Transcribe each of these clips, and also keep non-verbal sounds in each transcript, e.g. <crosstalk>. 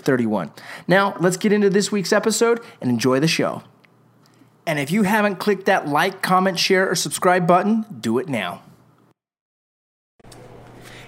31. Now, let's get into this week's episode and enjoy the show. And if you haven't clicked that like, comment, share, or subscribe button, do it now.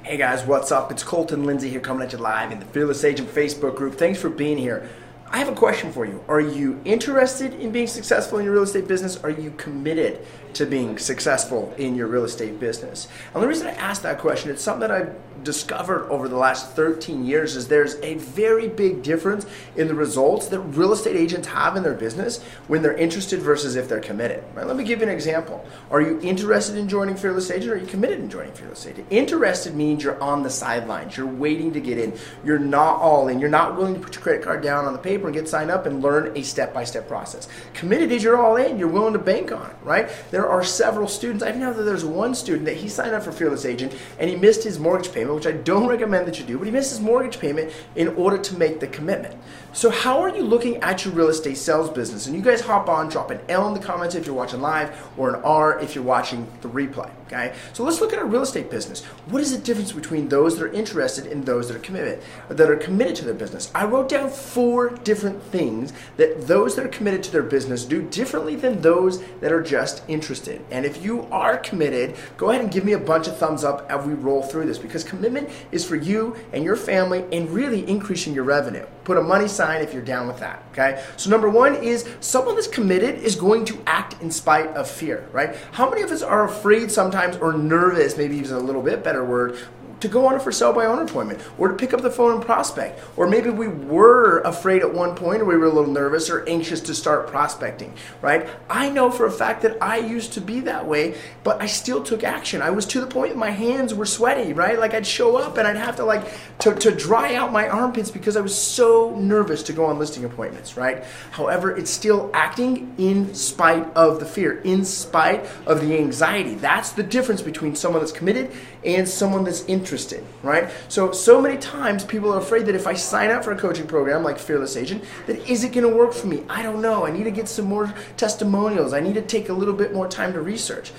Hey guys, what's up? It's Colton Lindsay here coming at you live in the Fearless Agent Facebook group. Thanks for being here. I have a question for you. Are you interested in being successful in your real estate business? Are you committed to being successful in your real estate business? And the reason I ask that question, it's something that I've discovered over the last 13 years is there's a very big difference in the results that real estate agents have in their business when they're interested versus if they're committed. Right? Let me give you an example. Are you interested in joining Fearless Agent or are you committed in joining Fearless Agent? Interested means you're on the sidelines. You're waiting to get in. You're not all in. You're not willing to put your credit card down on the paper and get signed up and learn a step-by-step process. Committed is you're all in. You're willing to bank on it, right? There are several students. I know that there's one student that he signed up for Fearless Agent and he missed his mortgage payment which I don't recommend that you do, but he missed his mortgage payment in order to make the commitment. So, how are you looking at your real estate sales business? And you guys hop on, drop an L in the comments if you're watching live, or an R if you're watching the replay. Okay? So, let's look at our real estate business. What is the difference between those that are interested and those that are committed, that are committed to their business? I wrote down four different things that those that are committed to their business do differently than those that are just interested. And if you are committed, go ahead and give me a bunch of thumbs up as we roll through this because commitment is for you and your family and really increasing your revenue. Put a money sign if you're down with that. Okay. So number one is someone that's committed is going to act in spite of fear. Right. How many of us are afraid sometimes or nervous? Maybe even a little bit better word to go on a for sale by owner appointment or to pick up the phone and prospect. Or maybe we were afraid at one point or we were a little nervous or anxious to start prospecting, right? I know for a fact that I used to be that way, but I still took action. I was to the point that my hands were sweaty, right? Like I'd show up and I'd have to like to, to dry out my armpits because I was so nervous to go on listing appointments, right? However, it's still acting in spite of the fear, in spite of the anxiety. That's the difference between someone that's committed and someone that's in interested, right? So, so many times people are afraid that if I sign up for a coaching program like Fearless Agent, that is it going to work for me? I don't know. I need to get some more testimonials. I need to take a little bit more time to research.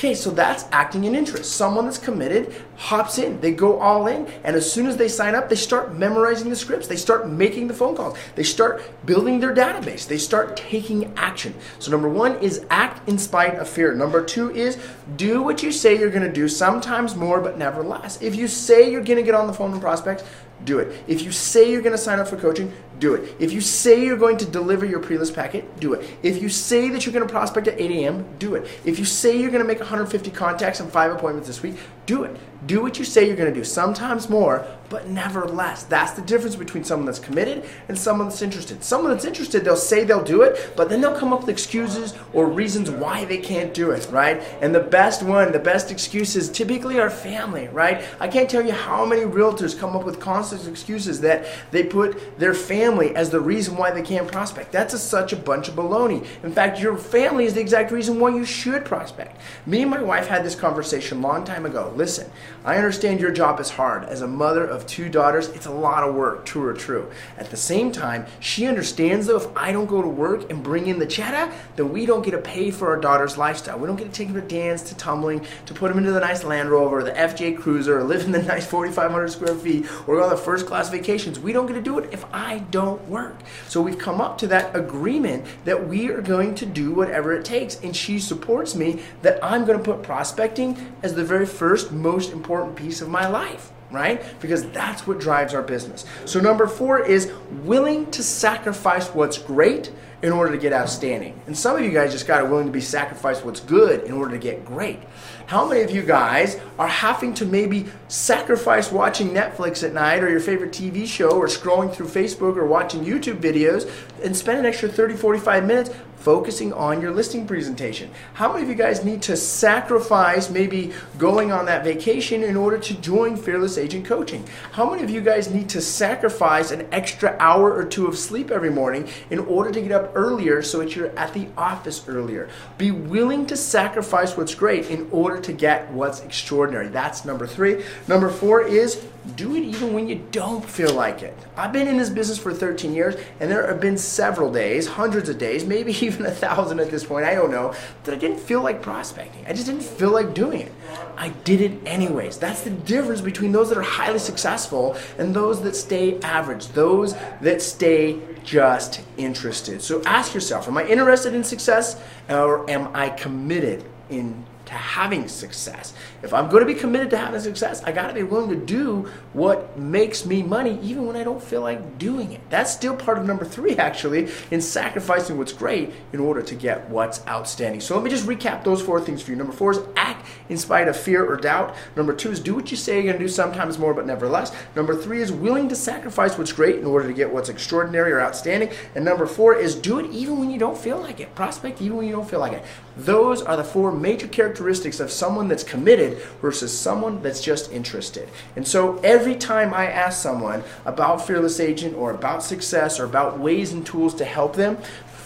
Okay, so that's acting in interest. Someone that's committed hops in, they go all in, and as soon as they sign up, they start memorizing the scripts, they start making the phone calls, they start building their database, they start taking action. So, number one is act in spite of fear. Number two is do what you say you're gonna do, sometimes more, but never less. If you say you're gonna get on the phone with prospects, do it. If you say you're going to sign up for coaching, do it. If you say you're going to deliver your pre-list packet, do it. If you say that you're going to prospect at 8 a.m., do it. If you say you're going to make 150 contacts and five appointments this week, do it. Do what you say you're going to do. Sometimes more, but never less. That's the difference between someone that's committed and someone that's interested. Someone that's interested, they'll say they'll do it, but then they'll come up with excuses or reasons why they can't do it, right? And the best one, the best excuses typically are family, right? I can't tell you how many realtors come up with constant excuses that they put their family as the reason why they can't prospect. That's a, such a bunch of baloney. In fact, your family is the exact reason why you should prospect. Me and my wife had this conversation a long time ago. Listen, I understand your job is hard. As a mother of two daughters, it's a lot of work, true or true. At the same time, she understands though if I don't go to work and bring in the cheddar, then we don't get to pay for our daughter's lifestyle. We don't get to take them to dance, to tumbling, to put them into the nice Land Rover, the FJ Cruiser, or live in the <laughs> nice 4,500 square feet, or go on the first class vacations. We don't get to do it if I don't work. So we've come up to that agreement that we are going to do whatever it takes. And she supports me that I'm going to put prospecting as the very first, most important piece of my life right? Because that's what drives our business. So, number four is willing to sacrifice what's great in order to get outstanding. And some of you guys just got to willing to be sacrificed what's good in order to get great. How many of you guys are having to maybe sacrifice watching Netflix at night or your favorite TV show or scrolling through Facebook or watching YouTube videos and spend an extra 30, 45 minutes focusing on your listing presentation. How many of you guys need to sacrifice maybe going on that vacation in order to join Fearless Agent Coaching? How many of you guys need to sacrifice an extra hour or two of sleep every morning in order to get up earlier so that you're at the office earlier? Be willing to sacrifice what's great in order to get what's extraordinary. That's number three. Number four is do it even when you don't feel like it. I've been in this business for 13 years, and there have been several days, hundreds of days, maybe <laughs> even a thousand at this point, I don't know, that I didn't feel like prospecting. I just didn't feel like doing it. I did it anyways. That's the difference between those that are highly successful and those that stay average, those that stay just interested. So ask yourself Am I interested in success or am I committed in to having success. If I'm going to be committed to having success, I got to be willing to do what makes me money even when I don't feel like doing it. That's still part of number three, actually, in sacrificing what's great in order to get what's outstanding. So let me just recap those four things for you. Number four is act in spite of fear or doubt. Number two is do what you say you're going to do, sometimes more, but never less. Number three is willing to sacrifice what's great in order to get what's extraordinary or outstanding. And number four is do it even when you don't feel like it. Prospect even when you don't feel like it. Those are the four major characteristics of someone that's committed versus someone that's just interested. And so every time I ask someone about Fearless Agent or about success or about ways and tools to help them,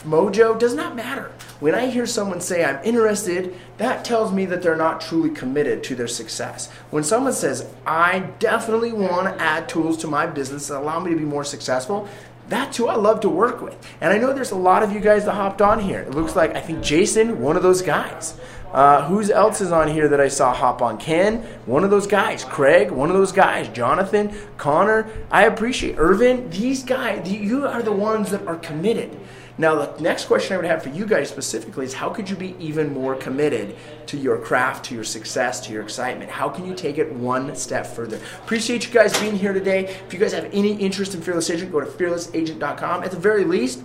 mojo does not matter. When I hear someone say I'm interested, that tells me that they're not truly committed to their success. When someone says I definitely want to add tools to my business that allow me to be more successful, that's who I love to work with. And I know there's a lot of you guys that hopped on here. It looks like I think Jason, one of those guys. Uh, who's else is on here that I saw hop on? Ken, one of those guys. Craig, one of those guys. Jonathan, Connor. I appreciate Irvin. These guys, you are the ones that are committed. Now, the next question I would have for you guys specifically is how could you be even more committed to your craft, to your success, to your excitement? How can you take it one step further? Appreciate you guys being here today. If you guys have any interest in Fearless Agent, go to fearlessagent.com. At the very least,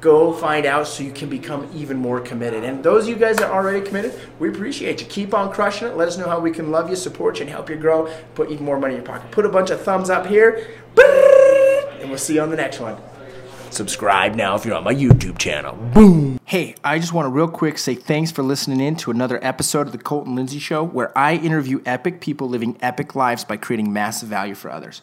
go find out so you can become even more committed. And those of you guys that are already committed, we appreciate you. Keep on crushing it. Let us know how we can love you, support you, and help you grow. Put even more money in your pocket. Put a bunch of thumbs up here. And we'll see you on the next one. Subscribe now if you're on my YouTube channel. Boom. Hey, I just want to real quick say thanks for listening in to another episode of the Colton Lindsay Show where I interview epic people living epic lives by creating massive value for others.